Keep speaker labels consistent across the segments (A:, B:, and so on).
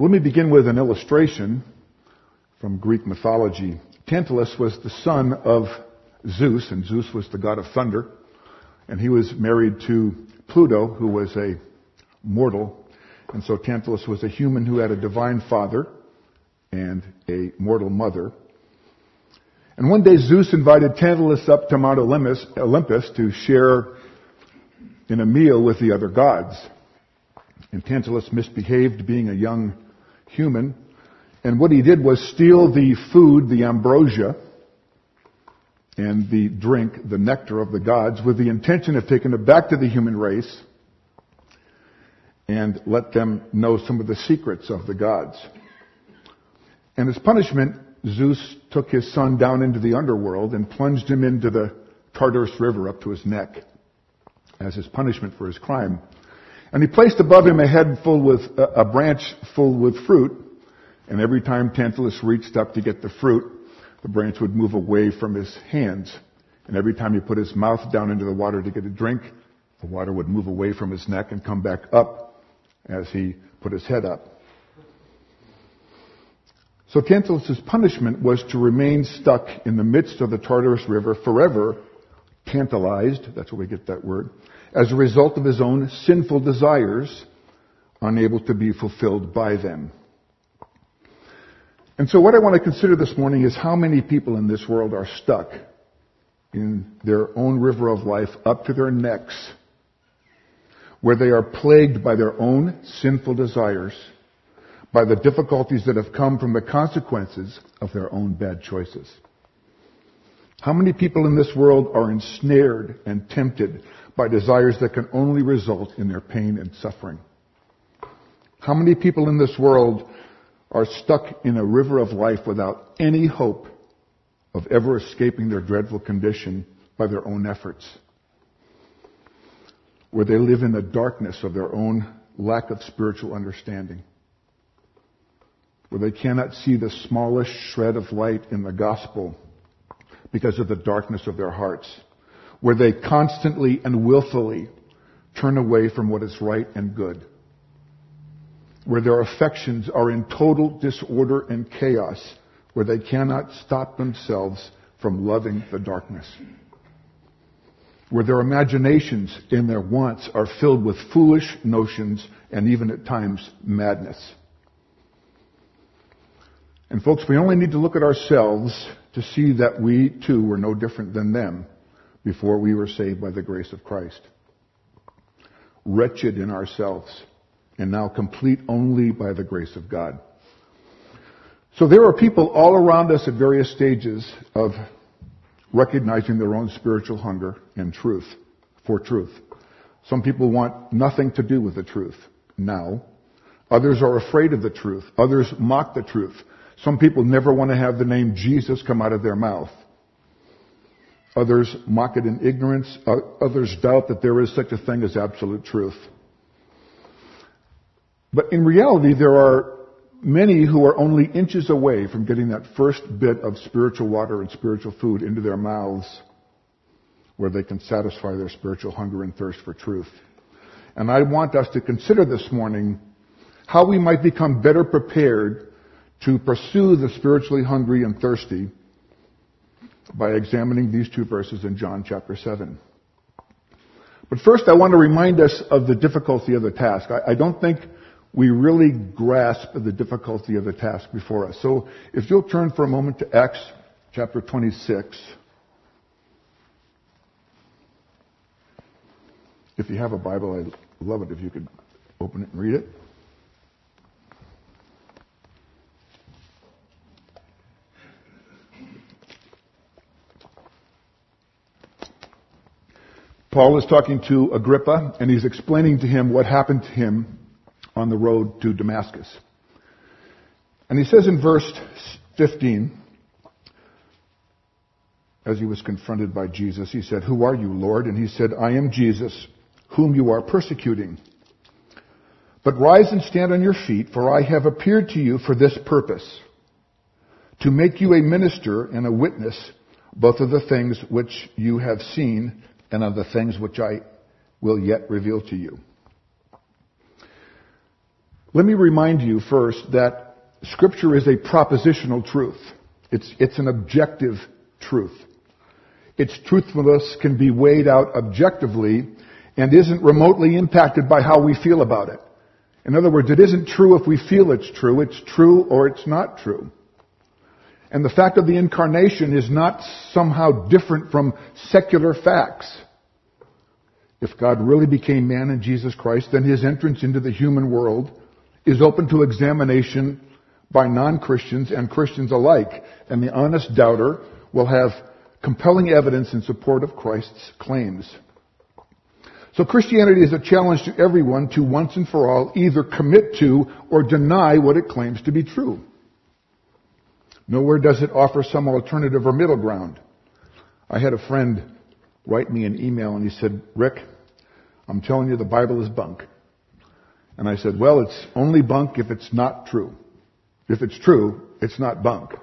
A: Let me begin with an illustration from Greek mythology. Tantalus was the son of Zeus, and Zeus was the god of thunder, and he was married to Pluto, who was a mortal, and so Tantalus was a human who had a divine father and a mortal mother. And one day Zeus invited Tantalus up to Mount Olympus, Olympus to share in a meal with the other gods. And Tantalus misbehaved being a young human. And what he did was steal the food, the ambrosia, and the drink, the nectar of the gods, with the intention of taking it back to the human race and let them know some of the secrets of the gods. And as punishment, Zeus took his son down into the underworld and plunged him into the Tartarus River up to his neck as his punishment for his crime. And he placed above him a head full with, a branch full with fruit. And every time Tantalus reached up to get the fruit, the branch would move away from his hands. And every time he put his mouth down into the water to get a drink, the water would move away from his neck and come back up as he put his head up. So Tantalus' punishment was to remain stuck in the midst of the Tartarus River forever, tantalized, that's where we get that word, as a result of his own sinful desires, unable to be fulfilled by them. And so what I want to consider this morning is how many people in this world are stuck in their own river of life up to their necks, where they are plagued by their own sinful desires, by the difficulties that have come from the consequences of their own bad choices. How many people in this world are ensnared and tempted by desires that can only result in their pain and suffering? How many people in this world are stuck in a river of life without any hope of ever escaping their dreadful condition by their own efforts? Where they live in the darkness of their own lack of spiritual understanding? Where they cannot see the smallest shred of light in the gospel because of the darkness of their hearts, where they constantly and willfully turn away from what is right and good, where their affections are in total disorder and chaos, where they cannot stop themselves from loving the darkness, where their imaginations and their wants are filled with foolish notions and even at times madness. And folks, we only need to look at ourselves to see that we too were no different than them before we were saved by the grace of Christ. Wretched in ourselves and now complete only by the grace of God. So there are people all around us at various stages of recognizing their own spiritual hunger and truth, for truth. Some people want nothing to do with the truth now. Others are afraid of the truth. Others mock the truth. Some people never want to have the name Jesus come out of their mouth. Others mock it in ignorance. Others doubt that there is such a thing as absolute truth. But in reality, there are many who are only inches away from getting that first bit of spiritual water and spiritual food into their mouths where they can satisfy their spiritual hunger and thirst for truth. And I want us to consider this morning how we might become better prepared to pursue the spiritually hungry and thirsty by examining these two verses in John chapter 7. But first, I want to remind us of the difficulty of the task. I, I don't think we really grasp the difficulty of the task before us. So, if you'll turn for a moment to Acts chapter 26. If you have a Bible, I'd love it if you could open it and read it. Paul is talking to Agrippa and he's explaining to him what happened to him on the road to Damascus. And he says in verse 15, as he was confronted by Jesus, he said, Who are you, Lord? And he said, I am Jesus, whom you are persecuting. But rise and stand on your feet, for I have appeared to you for this purpose, to make you a minister and a witness both of the things which you have seen and of the things which I will yet reveal to you. Let me remind you first that Scripture is a propositional truth. It's, it's an objective truth. Its truthfulness can be weighed out objectively and isn't remotely impacted by how we feel about it. In other words, it isn't true if we feel it's true. It's true or it's not true. And the fact of the incarnation is not somehow different from secular facts. If God really became man in Jesus Christ, then his entrance into the human world is open to examination by non-Christians and Christians alike. And the honest doubter will have compelling evidence in support of Christ's claims. So Christianity is a challenge to everyone to once and for all either commit to or deny what it claims to be true. Nowhere does it offer some alternative or middle ground. I had a friend write me an email and he said, Rick, I'm telling you the Bible is bunk. And I said, well, it's only bunk if it's not true. If it's true, it's not bunk.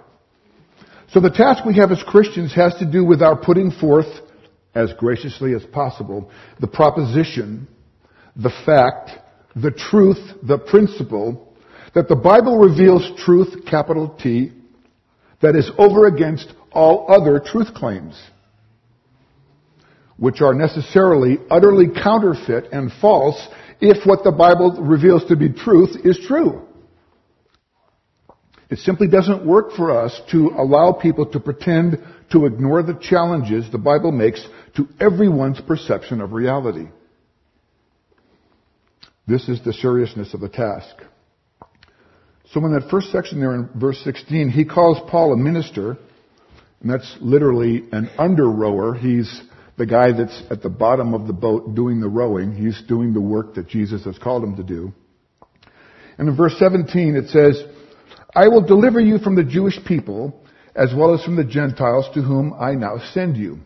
A: So the task we have as Christians has to do with our putting forth, as graciously as possible, the proposition, the fact, the truth, the principle, that the Bible reveals truth, capital T, that is over against all other truth claims, which are necessarily utterly counterfeit and false if what the Bible reveals to be truth is true. It simply doesn't work for us to allow people to pretend to ignore the challenges the Bible makes to everyone's perception of reality. This is the seriousness of the task. So in that first section there in verse 16, he calls Paul a minister, and that's literally an under rower. He's the guy that's at the bottom of the boat doing the rowing. He's doing the work that Jesus has called him to do. And in verse 17 it says, I will deliver you from the Jewish people as well as from the Gentiles to whom I now send you.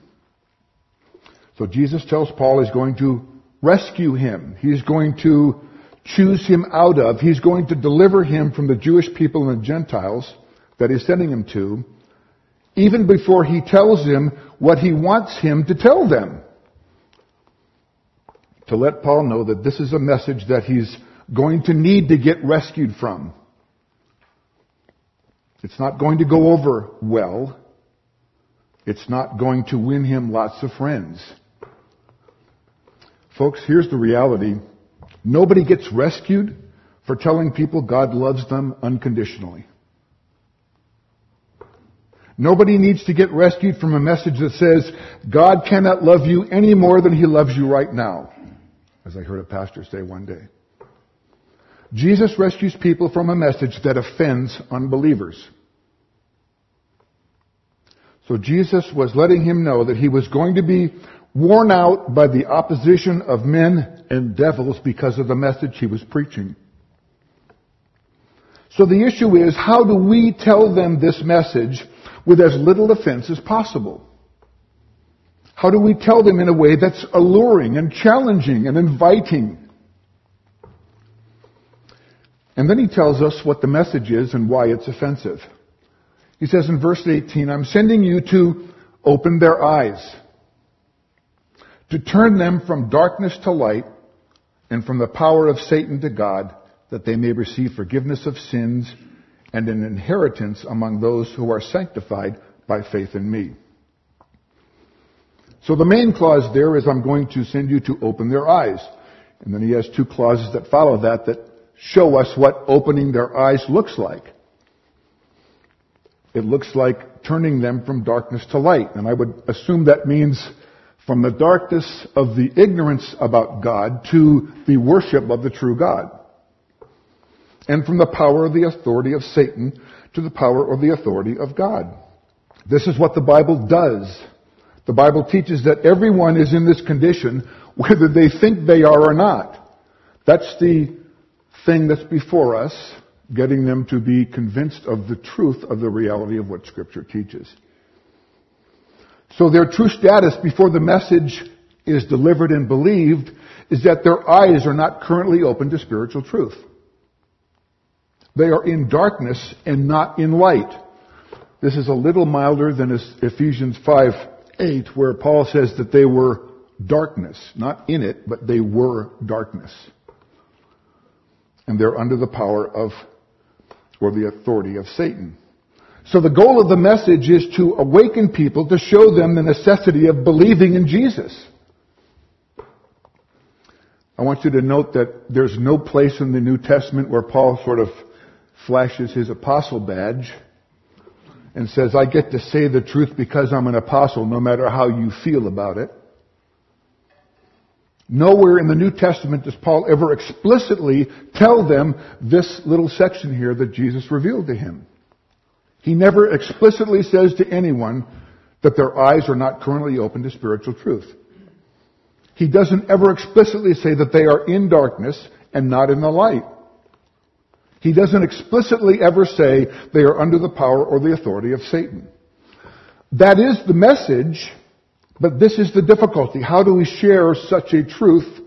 A: So Jesus tells Paul he's going to rescue him. He's going to choose him out of. He's going to deliver him from the Jewish people and the Gentiles that he's sending him to, even before he tells him what he wants him to tell them. To let Paul know that this is a message that he's going to need to get rescued from. It's not going to go over well. It's not going to win him lots of friends. Folks, here's the reality. Nobody gets rescued for telling people God loves them unconditionally. Nobody needs to get rescued from a message that says God cannot love you any more than he loves you right now, as I heard a pastor say one day. Jesus rescues people from a message that offends unbelievers. So Jesus was letting him know that he was going to be worn out by the opposition of men and devils because of the message he was preaching. So the issue is, how do we tell them this message with as little offense as possible? How do we tell them in a way that's alluring and challenging and inviting? And then he tells us what the message is and why it's offensive. He says in verse 18, I'm sending you to open their eyes to turn them from darkness to light and from the power of Satan to God, that they may receive forgiveness of sins and an inheritance among those who are sanctified by faith in me. So the main clause there is I'm going to send you to open their eyes. And then he has two clauses that follow that that show us what opening their eyes looks like. It looks like turning them from darkness to light. And I would assume that means from the darkness of the ignorance about God to the worship of the true God. And from the power of the authority of Satan to the power or the authority of God. This is what the Bible does. The Bible teaches that everyone is in this condition whether they think they are or not. That's the thing that's before us, getting them to be convinced of the truth of the reality of what Scripture teaches. So their true status before the message is delivered and believed is that their eyes are not currently open to spiritual truth. They are in darkness and not in light. This is a little milder than Ephesians 5, 8, where Paul says that they were darkness. Not in it, but they were darkness. and they're under the power of, or the authority of Satan. So the goal of the message is to awaken people to show them the necessity of believing in Jesus. I want you to note that there's no place in the New Testament where Paul sort of flashes his apostle badge and says, I get to say the truth because I'm an apostle no matter how you feel about it. Nowhere in the New Testament does Paul ever explicitly tell them this little section here that Jesus revealed to him. He never explicitly says to anyone that their eyes are not currently open to spiritual truth. He doesn't ever explicitly say that they are in darkness and not in the light. He doesn't explicitly ever say they are under the power or the authority of Satan. That is the message, but this is the difficulty. How do we share such a truth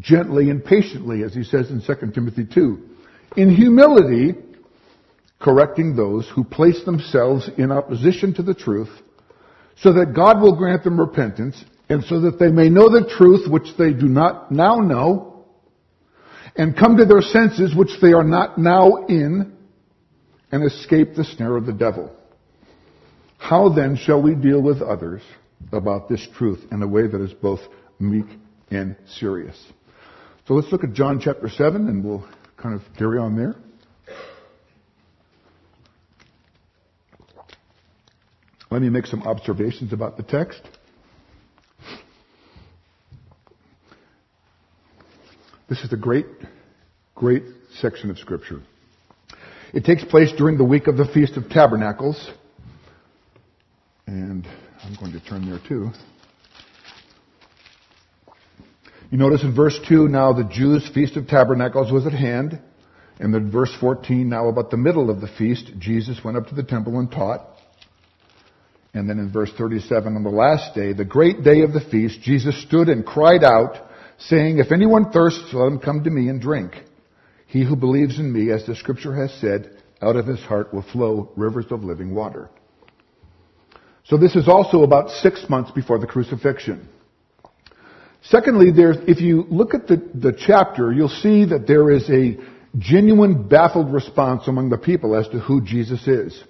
A: gently and patiently, as he says in 2 Timothy 2? In humility, correcting those who place themselves in opposition to the truth, so that God will grant them repentance, and so that they may know the truth which they do not now know, and come to their senses which they are not now in, and escape the snare of the devil. How then shall we deal with others about this truth in a way that is both meek and serious? So let's look at John chapter 7 and we'll kind of carry on there. Let me make some observations about the text. This is a great, great section of Scripture. It takes place during the week of the Feast of Tabernacles. And I'm going to turn there too. You notice in verse 2 now the Jews' Feast of Tabernacles was at hand. And then verse 14 now about the middle of the feast, Jesus went up to the temple and taught. And then in verse 37, on the last day, the great day of the feast, Jesus stood and cried out, saying, If anyone thirsts, let him come to me and drink. He who believes in me, as the scripture has said, out of his heart will flow rivers of living water. So this is also about six months before the crucifixion. Secondly, there, if you look at the, the chapter, you'll see that there is a genuine baffled response among the people as to who Jesus is.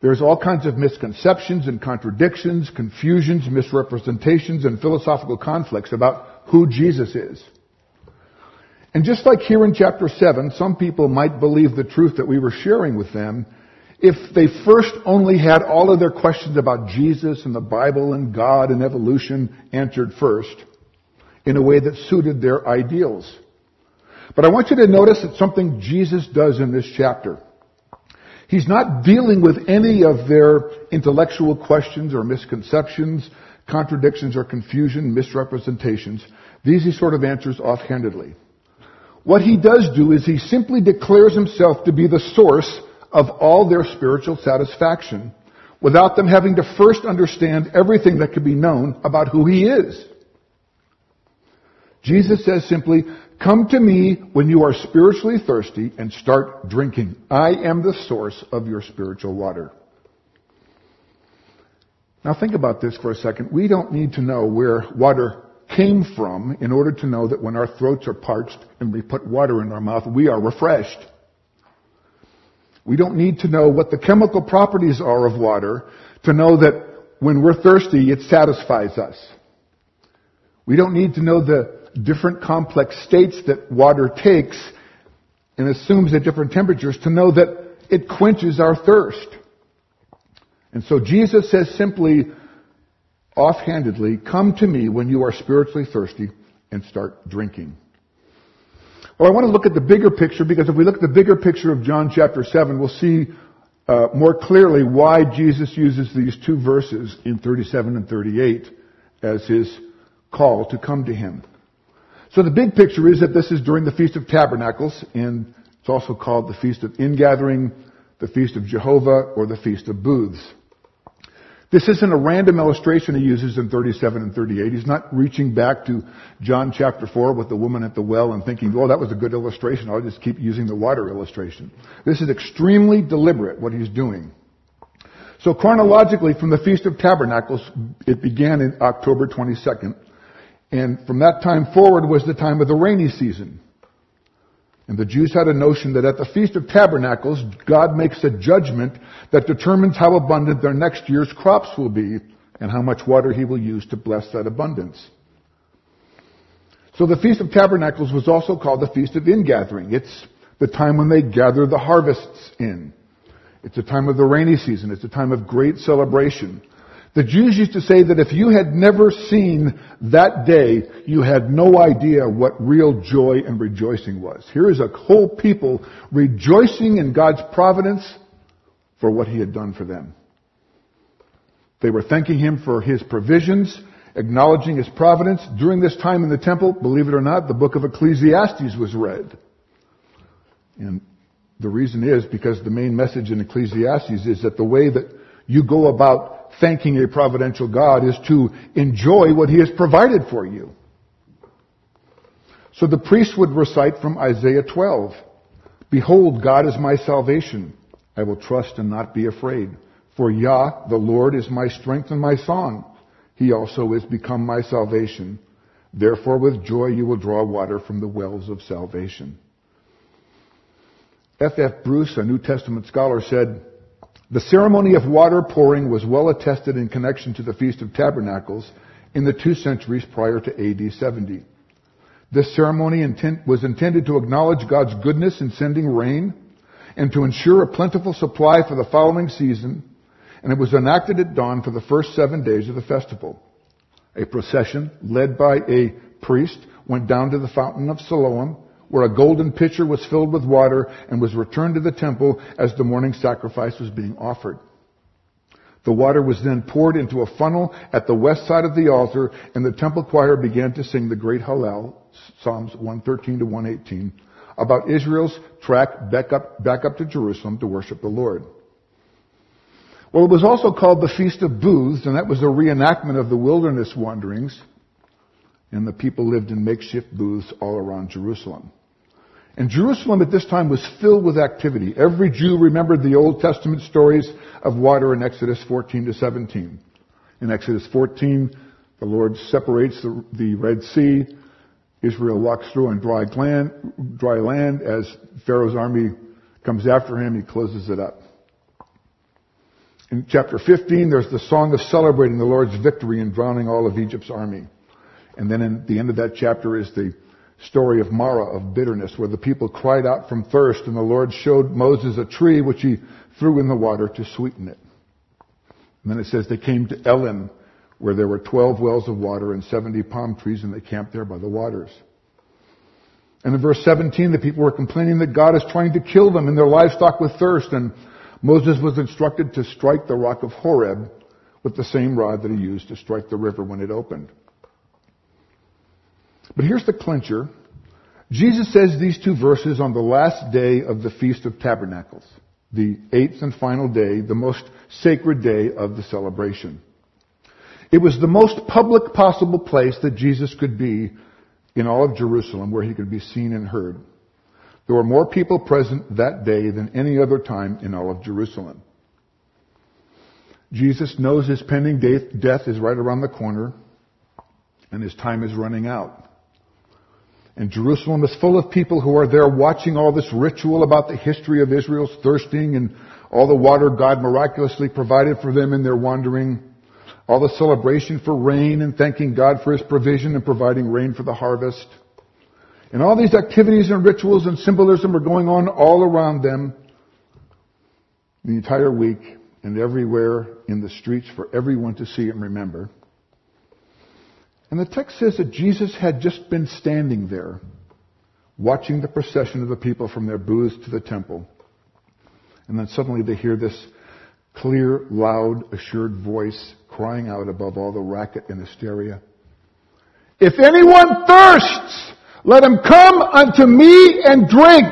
A: There's all kinds of misconceptions and contradictions, confusions, misrepresentations, and philosophical conflicts about who Jesus is. And just like here in chapter 7, some people might believe the truth that we were sharing with them if they first only had all of their questions about Jesus and the Bible and God and evolution answered first in a way that suited their ideals. But I want you to notice that something Jesus does in this chapter. He's not dealing with any of their intellectual questions or misconceptions, contradictions or confusion, misrepresentations. These he sort of answers offhandedly. What he does do is he simply declares himself to be the source of all their spiritual satisfaction without them having to first understand everything that could be known about who he is. Jesus says simply, come to me when you are spiritually thirsty and start drinking. I am the source of your spiritual water. Now think about this for a second. We don't need to know where water came from in order to know that when our throats are parched and we put water in our mouth, we are refreshed. We don't need to know what the chemical properties are of water to know that when we're thirsty, it satisfies us. We don't need to know the different complex states that water takes and assumes at different temperatures to know that it quenches our thirst. And so Jesus says simply, offhandedly, come to me when you are spiritually thirsty and start drinking. Well, I want to look at the bigger picture because if we look at the bigger picture of John chapter 7, we'll see uh, more clearly why Jesus uses these two verses in 37 and 38 as his call to come to him. So the big picture is that this is during the Feast of Tabernacles, and it's also called the Feast of Ingathering, the Feast of Jehovah, or the Feast of Booths. This isn't a random illustration he uses in 37 and 38. He's not reaching back to John chapter 4 with the woman at the well and thinking, oh, that was a good illustration. I'll just keep using the water illustration. This is extremely deliberate what he's doing. So chronologically, from the Feast of Tabernacles, it began in October 22nd. And from that time forward was the time of the rainy season. And the Jews had a notion that at the Feast of Tabernacles, God makes a judgment that determines how abundant their next year's crops will be and how much water he will use to bless that abundance. So the Feast of Tabernacles was also called the Feast of Ingathering. It's the time when they gather the harvests in. It's a time of the rainy season. It's a time of great celebration. The Jews used to say that if you had never seen that day, you had no idea what real joy and rejoicing was. Here is a whole people rejoicing in God's providence for what He had done for them. They were thanking Him for His provisions, acknowledging His providence. During this time in the temple, believe it or not, the book of Ecclesiastes was read. And the reason is because the main message in Ecclesiastes is that the way that you go about thanking a providential God is to enjoy what He has provided for you. So the priest would recite from Isaiah 12, Behold, God is my salvation. I will trust and not be afraid. For Yah, the Lord, is my strength and my song. He also is become my salvation. Therefore with joy you will draw water from the wells of salvation. F. F. Bruce, a New Testament scholar, said, the ceremony of water pouring was well attested in connection to the Feast of Tabernacles in the two centuries prior to AD 70. This ceremony intent, was intended to acknowledge God's goodness in sending rain and to ensure a plentiful supply for the following season, and it was enacted at dawn for the first seven days of the festival. A procession led by a priest went down to the fountain of Siloam where a golden pitcher was filled with water and was returned to the temple as the morning sacrifice was being offered. The water was then poured into a funnel at the west side of the altar, and the temple choir began to sing the great Hallel, Psalms 113 to 118, about Israel's track back up, back up to Jerusalem to worship the Lord. Well, it was also called the Feast of Booths, and that was a reenactment of the wilderness wanderings, and the people lived in makeshift booths all around Jerusalem. And Jerusalem at this time was filled with activity. Every Jew remembered the Old Testament stories of water in Exodus 14 to 17. In Exodus 14, the Lord separates the, the Red Sea. Israel walks through on dry land, dry land. As Pharaoh's army comes after him, he closes it up. In chapter 15, there's the song of celebrating the Lord's victory in drowning all of Egypt's army. And then in the end of that chapter is the story of Marah, of bitterness, where the people cried out from thirst, and the Lord showed Moses a tree which he threw in the water to sweeten it. And then it says they came to Elim, where there were 12 wells of water and 70 palm trees, and they camped there by the waters. And in verse 17, the people were complaining that God is trying to kill them and their livestock with thirst, and Moses was instructed to strike the rock of Horeb with the same rod that he used to strike the river when it opened. But here's the clincher. Jesus says these two verses on the last day of the Feast of Tabernacles, the eighth and final day, the most sacred day of the celebration. It was the most public possible place that Jesus could be in all of Jerusalem where he could be seen and heard. There were more people present that day than any other time in all of Jerusalem. Jesus knows his pending death is right around the corner and his time is running out. And Jerusalem is full of people who are there watching all this ritual about the history of Israel's thirsting and all the water God miraculously provided for them in their wandering. All the celebration for rain and thanking God for His provision and providing rain for the harvest. And all these activities and rituals and symbolism are going on all around them the entire week and everywhere in the streets for everyone to see and remember. And the text says that Jesus had just been standing there, watching the procession of the people from their booths to the temple. And then suddenly they hear this clear, loud, assured voice crying out above all the racket and hysteria. If anyone thirsts, let him come unto me and drink.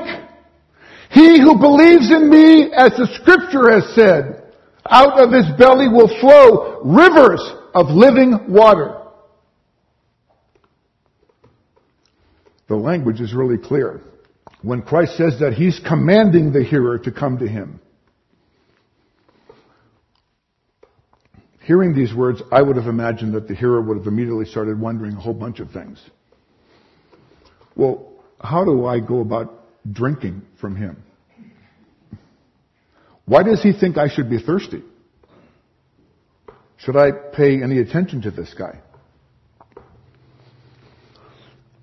A: He who believes in me, as the scripture has said, out of his belly will flow rivers of living water. The language is really clear. When Christ says that he's commanding the hearer to come to him. Hearing these words, I would have imagined that the hearer would have immediately started wondering a whole bunch of things. Well, how do I go about drinking from him. Why does he think I should be thirsty? Should I pay any attention to this guy?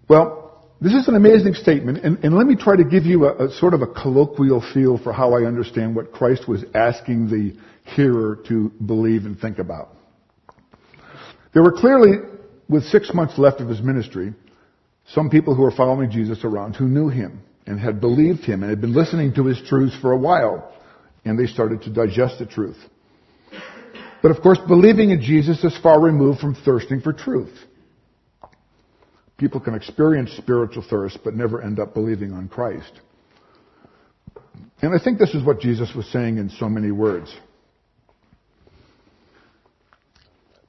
A: Well, this is an amazing statement, and, and let me try to give you a, a, sort of a colloquial feel for how I understand what Christ was asking the hearer to believe and think about. There were clearly, with six months left of his ministry, some people who were following Jesus around who knew him and had believed him and had been listening to his truths for a while, and they started to digest the truth. But of course, believing in Jesus is far removed from thirsting for truth. People can experience spiritual thirst but never end up believing on Christ. And I think this is what Jesus was saying in so many words.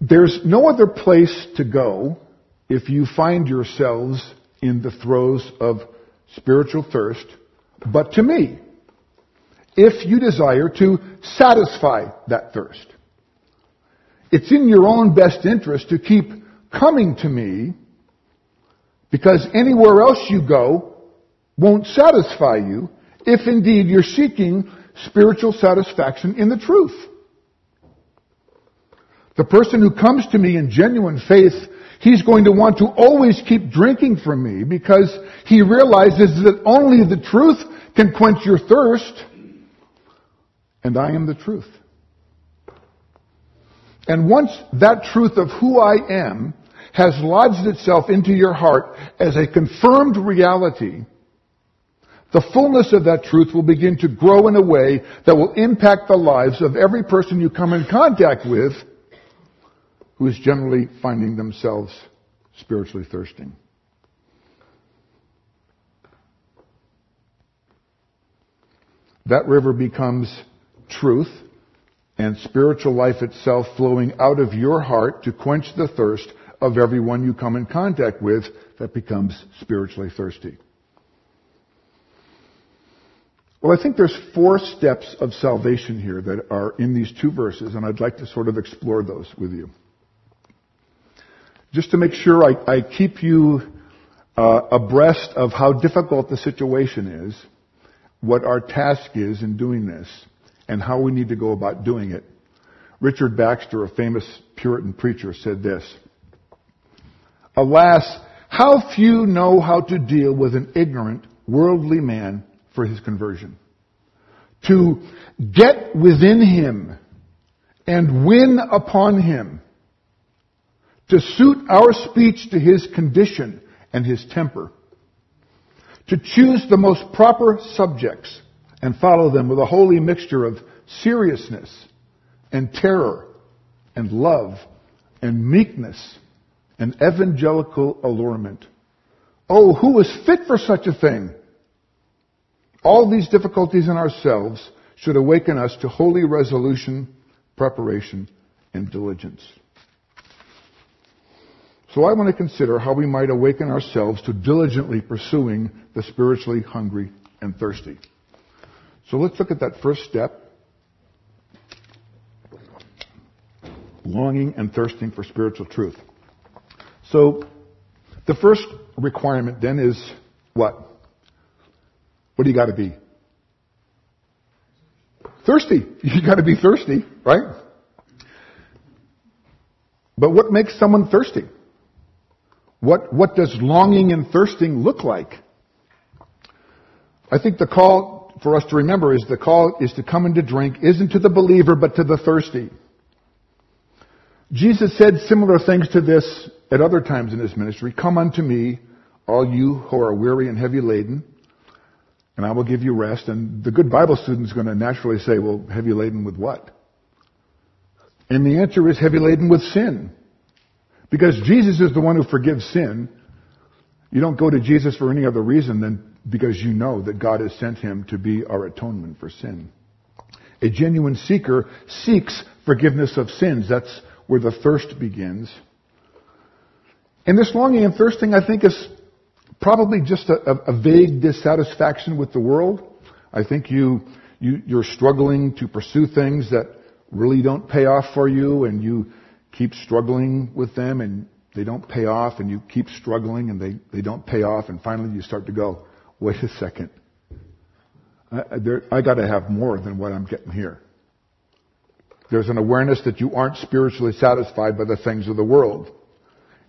A: There's no other place to go if you find yourselves in the throes of spiritual thirst, but to me, if you desire to satisfy that thirst. It's in your own best interest to keep coming to me because anywhere else you go won't satisfy you if indeed you're seeking spiritual satisfaction in the truth. The person who comes to me in genuine faith, he's going to want to always keep drinking from me because he realizes that only the truth can quench your thirst, and I am the truth. And once that truth of who I am has lodged itself into your heart as a confirmed reality, the fullness of that truth will begin to grow in a way that will impact the lives of every person you come in contact with who is generally finding themselves spiritually thirsting. That river becomes truth and spiritual life itself flowing out of your heart to quench the thirst of everyone you come in contact with that becomes spiritually thirsty. Well, I think there's four steps of salvation here that are in these two verses, and I'd like to sort of explore those with you just to make sure I, I keep you uh, abreast of how difficult the situation is, what our task is in doing this, and how we need to go about doing it. Richard Baxter, a famous Puritan preacher, said this, Alas, how few know how to deal with an ignorant, worldly man for his conversion. To get within him and win upon him to suit our speech to his condition and his temper, to choose the most proper subjects and follow them with a holy mixture of seriousness and terror and love and meekness and evangelical allurement. Oh, who is fit for such a thing? All these difficulties in ourselves should awaken us to holy resolution, preparation, and diligence. So I want to consider how we might awaken ourselves to diligently pursuing the spiritually hungry and thirsty. So let's look at that first step. Longing and thirsting for spiritual truth. So the first requirement then is what? What do you got to be? Thirsty. You got to be thirsty, right? But what makes someone thirsty? What, what does longing and thirsting look like? I think the call for us to remember is the call is to come and to drink isn't to the believer but to the thirsty. Jesus said similar things to this at other times in his ministry. Come unto me, all you who are weary and heavy laden, and I will give you rest. And the good Bible student is going to naturally say, well, heavy laden with what? And the answer is heavy laden with sin. Because Jesus is the one who forgives sin. You don't go to Jesus for any other reason than because you know that God has sent him to be our atonement for sin. A genuine seeker seeks forgiveness of sins. That's where the thirst begins. And this longing and thirsting, I think, is probably just a, a vague dissatisfaction with the world. I think you, you, you're struggling to pursue things that really don't pay off for you and you keep struggling with them and they don't pay off and you keep struggling and they, they don't pay off and finally you start to go, wait a second. I, there, I got to have more than what I'm getting here. There's an awareness that you aren't spiritually satisfied by the things of the world.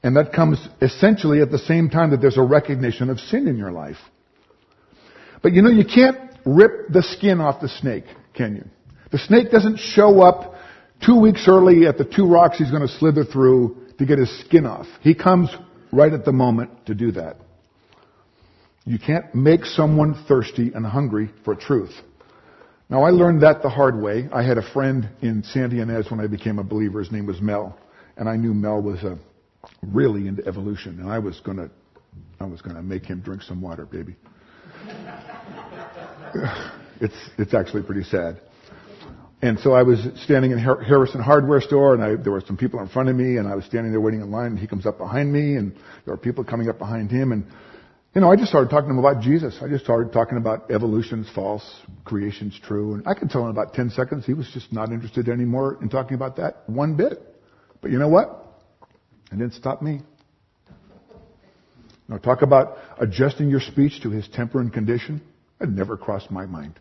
A: And that comes essentially at the same time that there's a recognition of sin in your life. But you know, you can't rip the skin off the snake, can you? The snake doesn't show up two weeks early at the two rocks he's going to slither through to get his skin off. He comes right at the moment to do that. You can't make someone thirsty and hungry for truth. Now I learned that the hard way. I had a friend in Santa Ynez when I became a believer. His name was Mel. And I knew Mel was a, really into evolution. And I was gonna, I was gonna make him drink some water, baby. it's, it's actually pretty sad. And so I was standing in Harrison hardware store and I, there were some people in front of me and I was standing there waiting in line and he comes up behind me and there were people coming up behind him and you know, I just started talking to him about Jesus. I just started talking about evolution's false, creation's true. And I could tell in about 10 seconds he was just not interested anymore in talking about that one bit. But you know what? It didn't stop me. Now talk about adjusting your speech to his temper and condition. That never crossed my mind.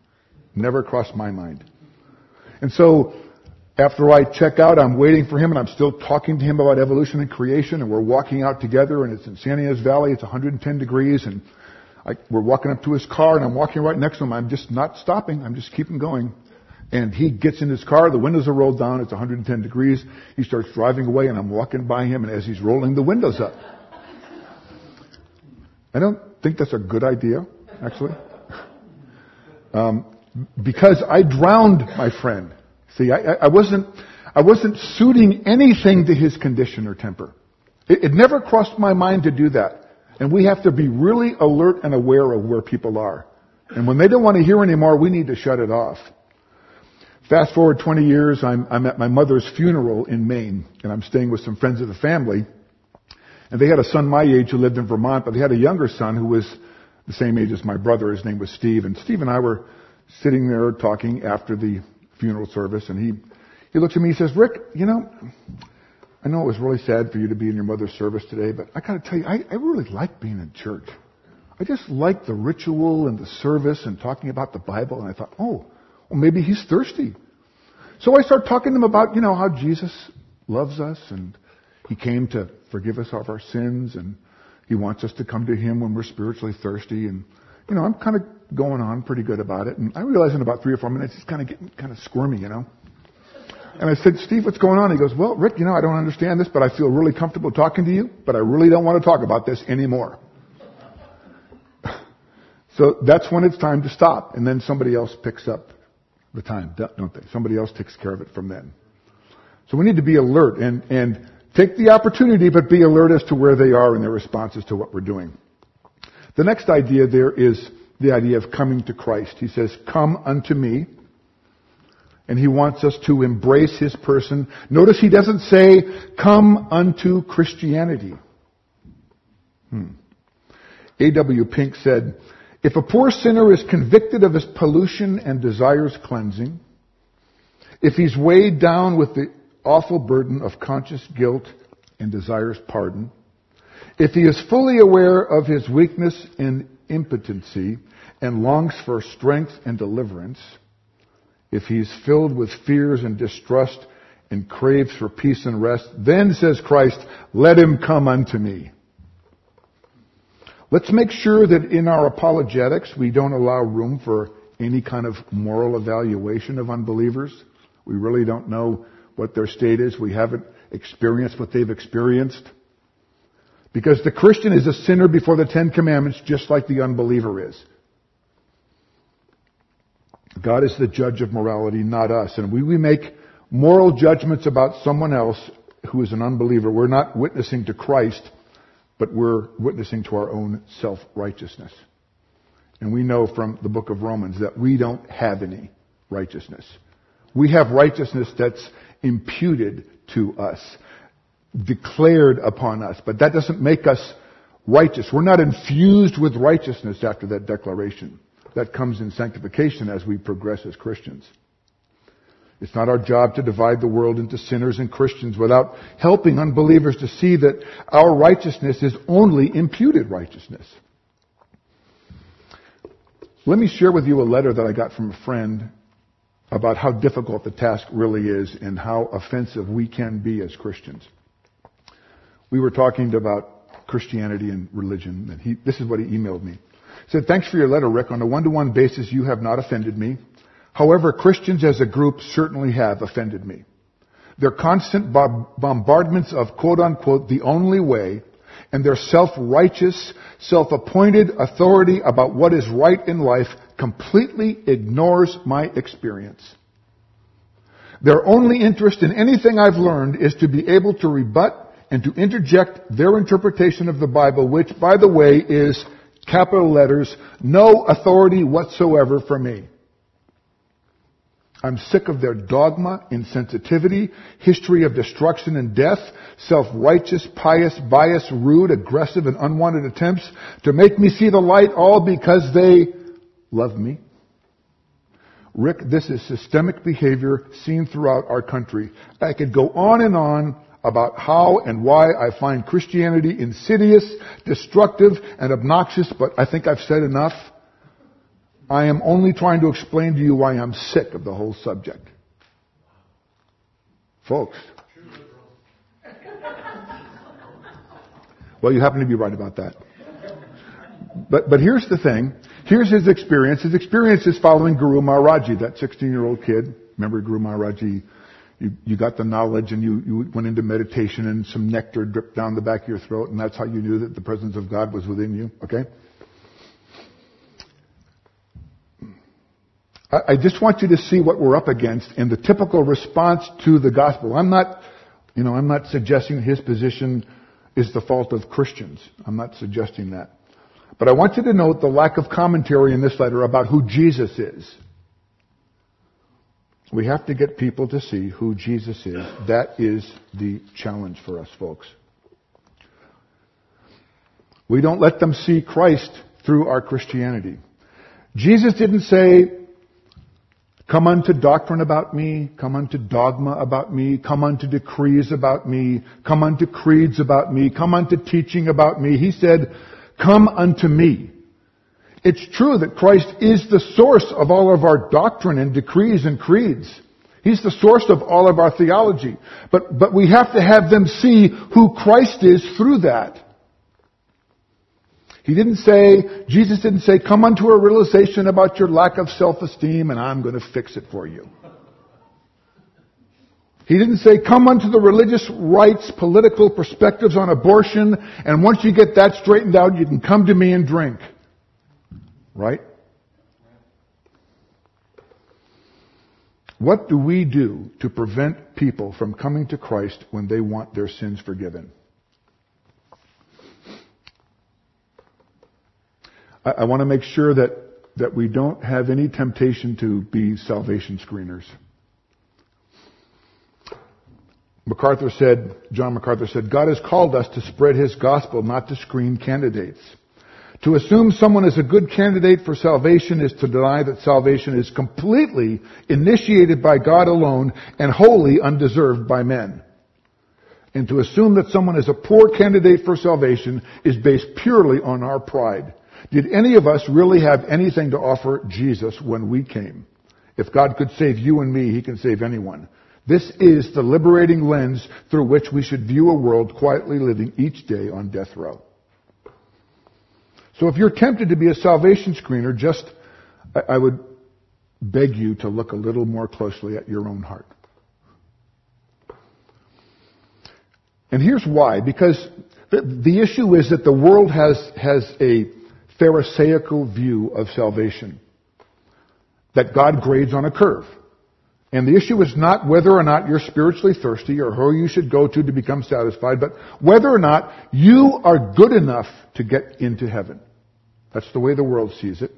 A: Never crossed my mind. And so after I check out, I'm waiting for him and I'm still talking to him about evolution and creation and we're walking out together and it's in San Ynez Valley, it's 110 degrees and I, we're walking up to his car and I'm walking right next to him. I'm just not stopping. I'm just keeping going. And he gets in his car, the windows are rolled down, it's 110 degrees. He starts driving away and I'm walking by him and as he's rolling the windows up. I don't think that's a good idea, actually. Um, because I drowned my friend. See, I, I, wasn't, I wasn't suiting anything to his condition or temper. It, it never crossed my mind to do that. And we have to be really alert and aware of where people are. And when they don't want to hear anymore, we need to shut it off. Fast forward 20 years, I'm, I'm at my mother's funeral in Maine, and I'm staying with some friends of the family. And they had a son my age who lived in Vermont, but they had a younger son who was the same age as my brother. His name was Steve. And Steve and I were sitting there talking after the funeral service, and he, he looks at me, he says, Rick, you know, I know it was really sad for you to be in your mother's service today, but I gotta tell you, I, I really like being in church. I just like the ritual and the service and talking about the Bible, and I thought, oh, maybe he's thirsty. So I start talking to him about, you know, how Jesus loves us and he came to forgive us of our sins and he wants us to come to him when we're spiritually thirsty and you know, I'm kind of going on pretty good about it. And I realize in about three or four minutes, he's kind of getting kind of squirmy, you know. And I said, Steve, what's going on? He goes, well, Rick, you know, I don't understand this, but I feel really comfortable talking to you, but I really don't want to talk about this anymore. so that's when it's time to stop. And then somebody else picks up the time, don't they? Somebody else takes care of it from then. So we need to be alert and, and take the opportunity, but be alert as to where they are in their responses to what we're doing. The next idea there is the idea of coming to Christ. He says, come unto me. And he wants us to embrace his person. Notice he doesn't say, come unto Christianity. Hmm. A.W. Pink said, if a poor sinner is convicted of his pollution and desires cleansing, if he's weighed down with the awful burden of conscious guilt and desires pardon, if he is fully aware of his weakness and impotency and longs for strength and deliverance, if he's filled with fears and distrust and craves for peace and rest, then says Christ, let him come unto me. Let's make sure that in our apologetics we don't allow room for any kind of moral evaluation of unbelievers. We really don't know what their state is. We haven't experienced what they've experienced. Because the Christian is a sinner before the Ten Commandments, just like the unbeliever is. God is the judge of morality, not us. And we, we make moral judgments about someone else who is an unbeliever. We're not witnessing to Christ, but we're witnessing to our own self-righteousness. And we know from the book of Romans that we don't have any righteousness. We have righteousness that's imputed to us declared upon us. But that doesn't make us righteous. We're not infused with righteousness after that declaration. That comes in sanctification as we progress as Christians. It's not our job to divide the world into sinners and Christians without helping unbelievers to see that our righteousness is only imputed righteousness. Let me share with you a letter that I got from a friend about how difficult the task really is and how offensive we can be as Christians. We were talking about Christianity and religion, and he, this is what he emailed me. He said, thanks for your letter, Rick. On a one-to-one basis, you have not offended me. However, Christians as a group certainly have offended me. Their constant bombardments of quote unquote the only way and their self-righteous, self-appointed authority about what is right in life completely ignores my experience. Their only interest in anything I've learned is to be able to rebut and to interject their interpretation of the Bible, which, by the way, is capital letters, no authority whatsoever for me. I'm sick of their dogma, insensitivity, history of destruction and death, self-righteous, pious, biased, rude, aggressive, and unwanted attempts to make me see the light all because they love me. Rick, this is systemic behavior seen throughout our country. I could go on and on about how and why I find Christianity insidious, destructive, and obnoxious, but I think I've said enough. I am only trying to explain to you why I'm sick of the whole subject. Folks. Well, you happen to be right about that. But, but here's the thing. Here's his experience. His experience is following Guru Maharaji, that 16 year old kid. Remember Guru Maharaji? You, you got the knowledge and you, you went into meditation and some nectar dripped down the back of your throat and that's how you knew that the presence of God was within you. Okay? I just want you to see what we're up against in the typical response to the gospel. I'm not, you know, I'm not suggesting his position is the fault of Christians. I'm not suggesting that. But I want you to note the lack of commentary in this letter about who Jesus is. We have to get people to see who Jesus is. That is the challenge for us, folks. We don't let them see Christ through our Christianity. Jesus didn't say, Come unto doctrine about me, come unto dogma about me, come unto decrees about me, come unto creeds about me, come unto teaching about me. He said, come unto me. It's true that Christ is the source of all of our doctrine and decrees and creeds. He's the source of all of our theology. But, but we have to have them see who Christ is through that. He didn't say, Jesus didn't say, come unto a realization about your lack of self-esteem and I'm going to fix it for you. He didn't say, come unto the religious rights, political perspectives on abortion, and once you get that straightened out, you can come to me and drink. Right? What do we do to prevent people from coming to Christ when they want their sins forgiven? I, I want to make sure that, that we don't have any temptation to be salvation screeners. MacArthur said, John MacArthur said, God has called us to spread His gospel, not to screen candidates. To assume someone is a good candidate for salvation is to deny that salvation is completely initiated by God alone and wholly undeserved by men. And to assume that someone is a poor candidate for salvation is based purely on our pride. Did any of us really have anything to offer Jesus when we came? If God could save you and me, He can save anyone. This is the liberating lens through which we should view a world quietly living each day on death row. So if you're tempted to be a salvation screener, just, I would beg you to look a little more closely at your own heart. And here's why. Because the, the issue is that the world has, has a Pharisaical view of salvation. That God grades on a curve. And the issue is not whether or not you're spiritually thirsty or who you should go to to become satisfied, but whether or not you are good enough to get into heaven. That's the way the world sees it.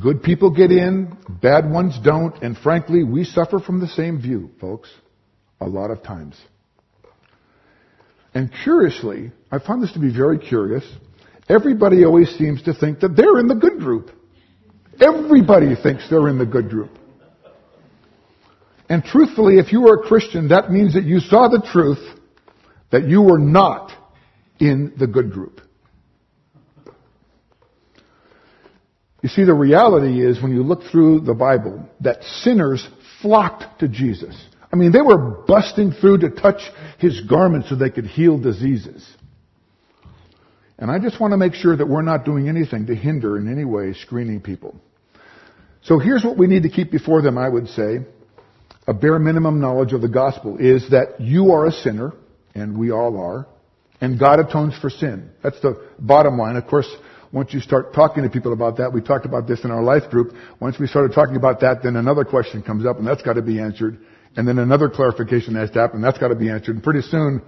A: Good people get in, bad ones don't, and frankly, we suffer from the same view, folks, a lot of times. And curiously, I found this to be very curious, Everybody always seems to think that they're in the good group. Everybody thinks they're in the good group. And truthfully, if you are a Christian, that means that you saw the truth that you were not in the good group. You see, the reality is when you look through the Bible that sinners flocked to Jesus. I mean, they were busting through to touch his garment so they could heal diseases. And I just want to make sure that we're not doing anything to hinder in any way screening people. So here's what we need to keep before them, I would say. A bare minimum knowledge of the gospel is that you are a sinner, and we all are, and God atones for sin. That's the bottom line. Of course, once you start talking to people about that, we talked about this in our life group. Once we started talking about that, then another question comes up, and that's got to be answered. And then another clarification has to happen, and that's got to be answered. And pretty soon,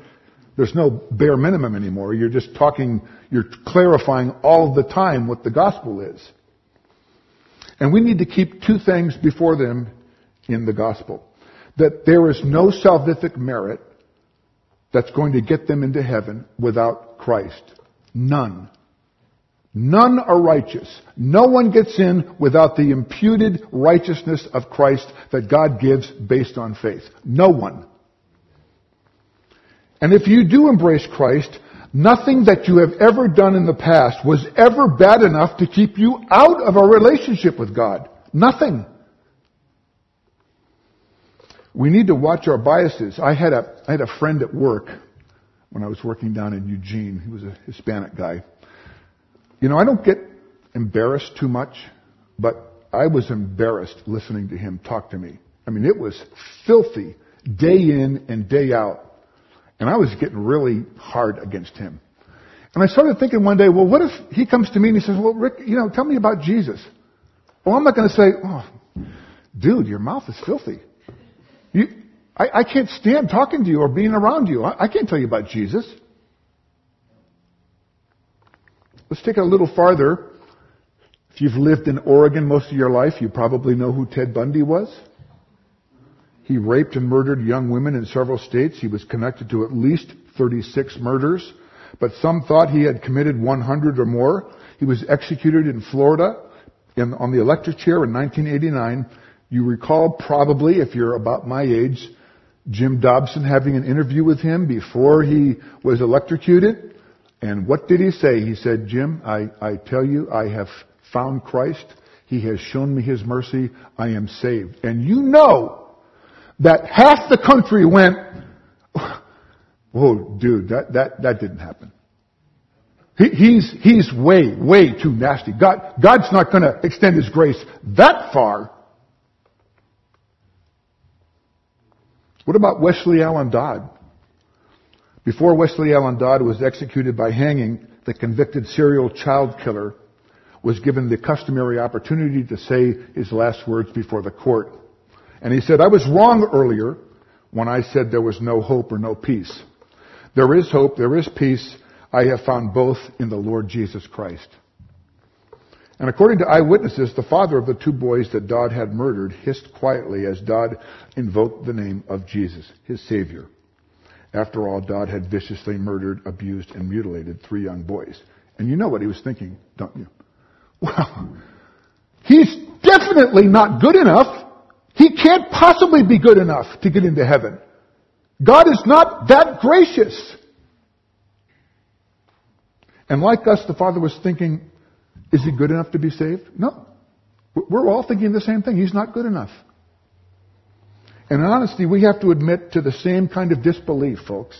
A: there's no bare minimum anymore. You're just talking, you're clarifying all the time what the gospel is. And we need to keep two things before them in the gospel. That there is no salvific merit that's going to get them into heaven without Christ. None. None are righteous. No one gets in without the imputed righteousness of Christ that God gives based on faith. No one. And if you do embrace Christ, nothing that you have ever done in the past was ever bad enough to keep you out of a relationship with God. Nothing. We need to watch our biases. I had a, I had a friend at work when I was working down in Eugene. He was a Hispanic guy. You know, I don't get embarrassed too much, but I was embarrassed listening to him talk to me. I mean, it was filthy day in and day out. And I was getting really hard against him. And I started thinking one day, well, what if he comes to me and he says, well, Rick, you know, tell me about Jesus. Well, I'm not going to say, oh, dude, your mouth is filthy. You, I, I can't stand talking to you or being around you. I, I can't tell you about Jesus. Let's take it a little farther. If you've lived in Oregon most of your life, you probably know who Ted Bundy was. He raped and murdered young women in several states. He was connected to at least 36 murders, but some thought he had committed 100 or more. He was executed in Florida in, on the electric chair in 1989 you recall probably, if you're about my age, Jim Dobson having an interview with him before he was electrocuted. And what did he say? He said, Jim, I, I tell you, I have found Christ. He has shown me His mercy. I am saved. And you know that half the country went, oh, dude, that, that, that didn't happen. He, he's, he's way, way too nasty. God, God's not going to extend His grace that far. What about Westley Allan Dodd? Before Westley Allan Dodd was executed by hanging, the convicted serial child killer was given the customary opportunity to say his last words before the court. And he said, I was wrong earlier when I said there was no hope or no peace. There is hope, there is peace. I have found both in the Lord Jesus Christ. And according to eyewitnesses, the father of the two boys that Dodd had murdered hissed quietly as Dodd invoked the name of Jesus, his Savior. After all, Dodd had viciously murdered, abused, and mutilated three young boys. And you know what he was thinking, don't you? Well, he's definitely not good enough. He can't possibly be good enough to get into heaven. God is not that gracious. And like us, the father was thinking, is he good enough to be saved? No. We're all thinking the same thing. He's not good enough. And in honesty, we have to admit to the same kind of disbelief, folks.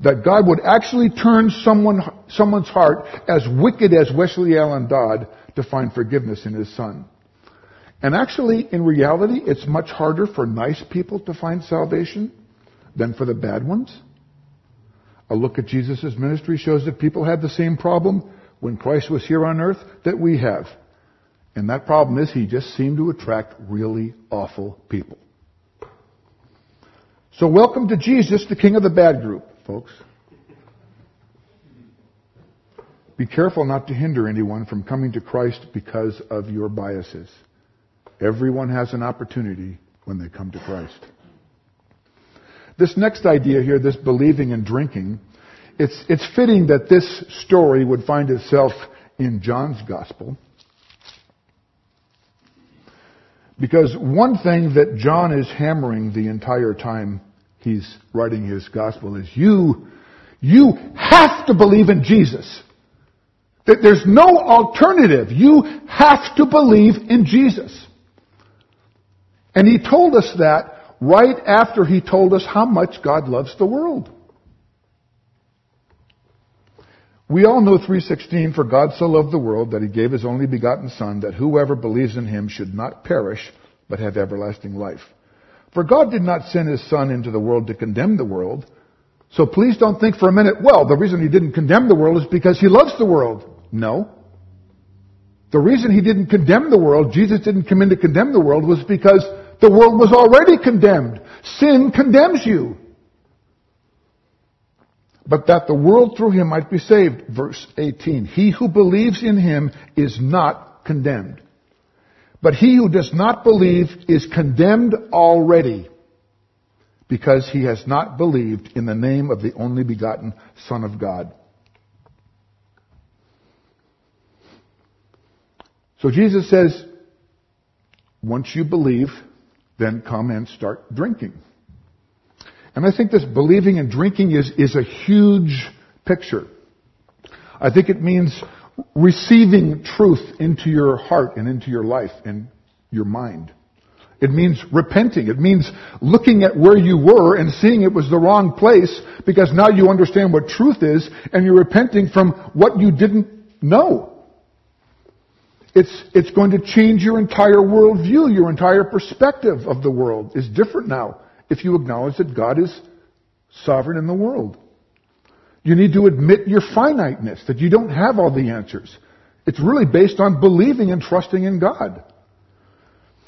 A: That God would actually turn someone, someone's heart as wicked as Westley Allan Dodd to find forgiveness in his son. And actually, in reality, it's much harder for nice people to find salvation than for the bad ones. A look at Jesus' ministry shows that people had the same problem when Christ was here on earth that we have. And that problem is he just seemed to attract really awful people. So welcome to Jesus, the king of the bad group, folks. Be careful not to hinder anyone from coming to Christ because of your biases. Everyone has an opportunity when they come to Christ. This next idea here, this believing and drinking, it's, it's fitting that this story would find itself in John's gospel. Because one thing that John is hammering the entire time he's writing his gospel is you, you have to believe in Jesus. That there's no alternative. You have to believe in Jesus. And he told us that right after he told us how much God loves the world. We all know 316, for God so loved the world that he gave his only begotten son that whoever believes in him should not perish, but have everlasting life. For God did not send his son into the world to condemn the world. So please don't think for a minute, well, the reason he didn't condemn the world is because he loves the world. No. The reason he didn't condemn the world, Jesus didn't come in to condemn the world, was because the world was already condemned. Sin condemns you. But that the world through him might be saved. Verse 18. He who believes in him is not condemned. But he who does not believe is condemned already because he has not believed in the name of the only begotten Son of God. So Jesus says, once you believe, then come and start drinking. And I think this believing and drinking is, is a huge picture. I think it means receiving truth into your heart and into your life and your mind. It means repenting. It means looking at where you were and seeing it was the wrong place because now you understand what truth is and you're repenting from what you didn't know. It's, it's going to change your entire worldview. Your entire perspective of the world is different now if you acknowledge that God is sovereign in the world. You need to admit your finiteness, that you don't have all the answers. It's really based on believing and trusting in God.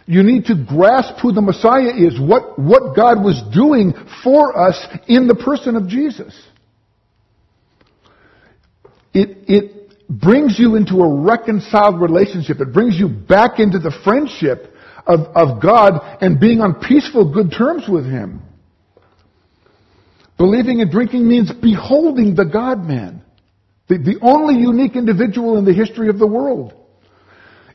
A: You need to grasp who the Messiah is, what, what God was doing for us in the person of Jesus. It, it brings you into a reconciled relationship. It brings you back into the friendship of, of God and being on peaceful, good terms with Him. Believing and drinking means beholding the God man, the, the only unique individual in the history of the world.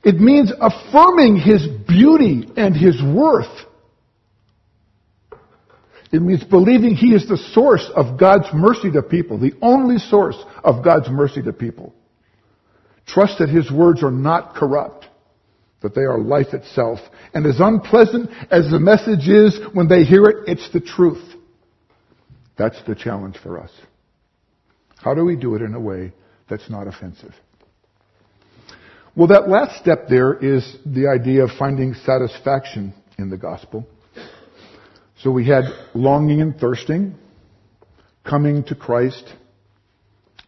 A: It means affirming His beauty and His worth. It means believing He is the source of God's mercy to people, the only source of God's mercy to people. Trust that His words are not corrupt, that they are life itself. And as unpleasant as the message is when they hear it, it's the truth. That's the challenge for us. How do we do it in a way that's not offensive? Well, that last step there is the idea of finding satisfaction in the gospel. So we had longing and thirsting, coming to Christ,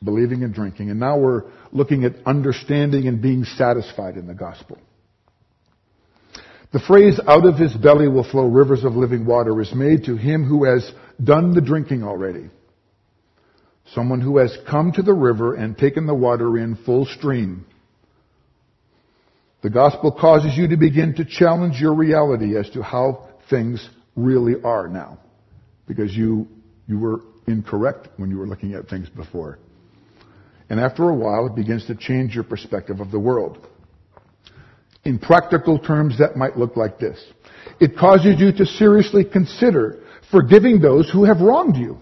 A: believing and drinking. And now we're looking at understanding and being satisfied in the gospel. The phrase, out of his belly will flow rivers of living water, is made to him who has done the drinking already. Someone who has come to the river and taken the water in full stream. The gospel causes you to begin to challenge your reality as to how things really are now. Because you, you were incorrect when you were looking at things before. And after a while, it begins to change your perspective of the world. In practical terms, that might look like this. It causes you to seriously consider forgiving those who have wronged you.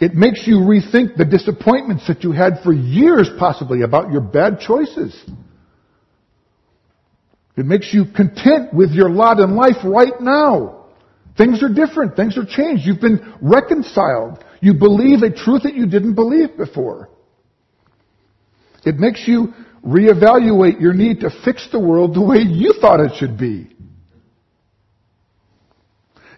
A: It makes you rethink the disappointments that you had for years possibly about your bad choices. It makes you content with your lot in life right now. Things are different. Things are changed. You've been reconciled. You believe a truth that you didn't believe before. It makes you reevaluate your need to fix the world the way you thought it should be.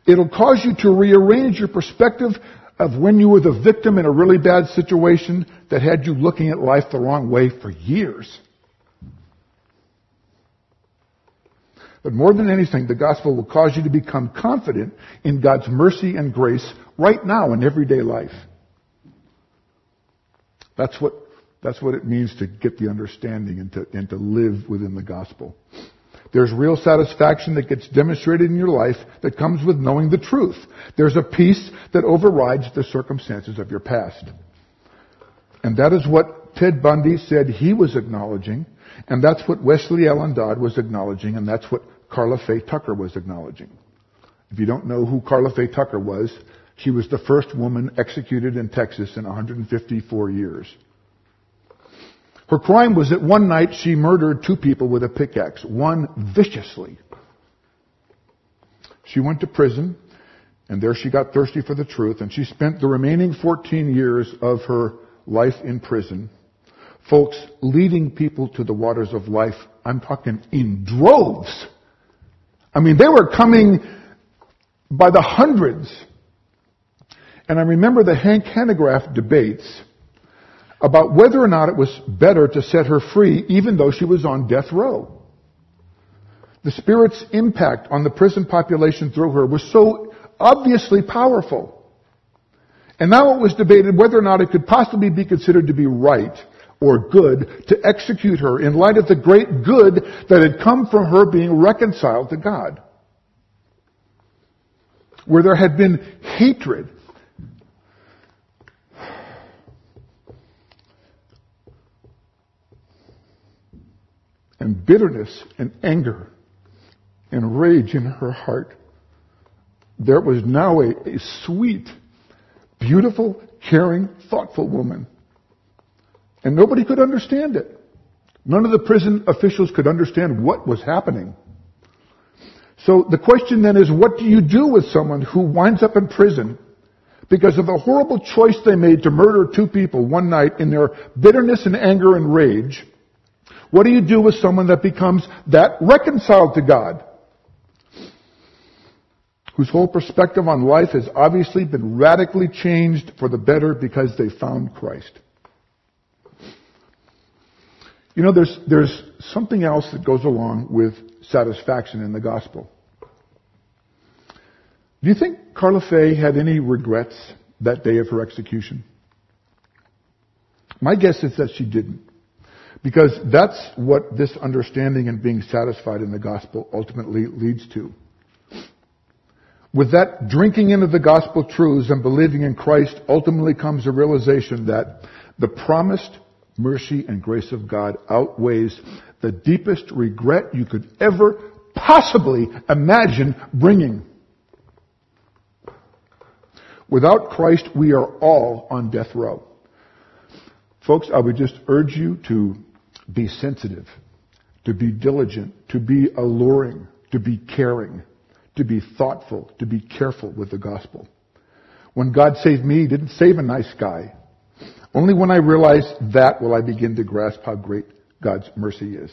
A: It'll cause you to rearrange your perspective of when you were the victim in a really bad situation that had you looking at life the wrong way for years. But more than anything, the gospel will cause you to become confident in God's mercy and grace right now in everyday life. That's what, that's what it means to get the understanding and to, and to live within the gospel. There's real satisfaction that gets demonstrated in your life that comes with knowing the truth. There's a peace that overrides the circumstances of your past. And that is what Ted Bundy said he was acknowledging and that's what Westley Allan Dodd was acknowledging, and that's what Karla Faye Tucker was acknowledging. If you don't know who Karla Faye Tucker was, she was the first woman executed in Texas in 154 years. Her crime was that one night she murdered two people with a pickaxe, one viciously. She went to prison, and there she got thirsty for the truth, and she spent the remaining 14 years of her life in prison. Folks, leading people to the waters of life, I'm talking in droves. I mean, they were coming by the hundreds. And I remember the Hank Hanegraaff debates about whether or not it was better to set her free even though she was on death row. The Spirit's impact on the prison population through her was so obviously powerful. And now it was debated whether or not it could possibly be considered to be right or good to execute her in light of the great good that had come from her being reconciled to God. Where there had been hatred and bitterness and anger and rage in her heart. There was now a, a sweet, beautiful, caring, thoughtful woman. And nobody could understand it. None of the prison officials could understand what was happening. So the question then is, what do you do with someone who winds up in prison because of the horrible choice they made to murder two people one night in their bitterness and anger and rage? What do you do with someone that becomes that reconciled to God? Whose whole perspective on life has obviously been radically changed for the better because they found Christ. You know, there's, there's something else that goes along with satisfaction in the gospel. Do you think Karla Faye had any regrets that day of her execution? My guess is that she didn't. Because that's what this understanding and being satisfied in the gospel ultimately leads to. With that drinking into the gospel truths and believing in Christ ultimately comes a realization that the promised mercy and grace of God outweighs the deepest regret you could ever possibly imagine bringing. Without Christ, we are all on death row. Folks, I would just urge you to be sensitive, to be diligent, to be alluring, to be caring, to be thoughtful, to be careful with the gospel. When God saved me, He didn't save a nice guy. Only when I realize that will I begin to grasp how great God's mercy is.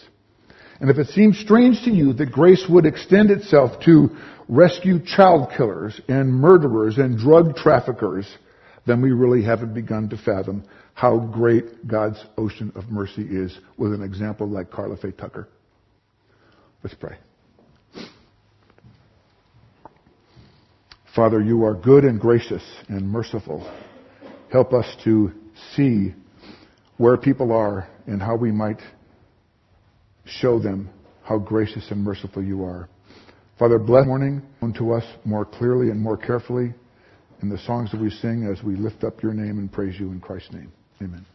A: And if it seems strange to you that grace would extend itself to rescue child killers and murderers and drug traffickers, then we really haven't begun to fathom how great God's ocean of mercy is with an example like Karla Faye Tucker. Let's pray. Father, you are good and gracious and merciful. Help us to see where people are and how we might show them how gracious and merciful you are. Father, bless morning to us more clearly and more carefully in the songs that we sing as we lift up your name and praise you in Christ's name. Amen.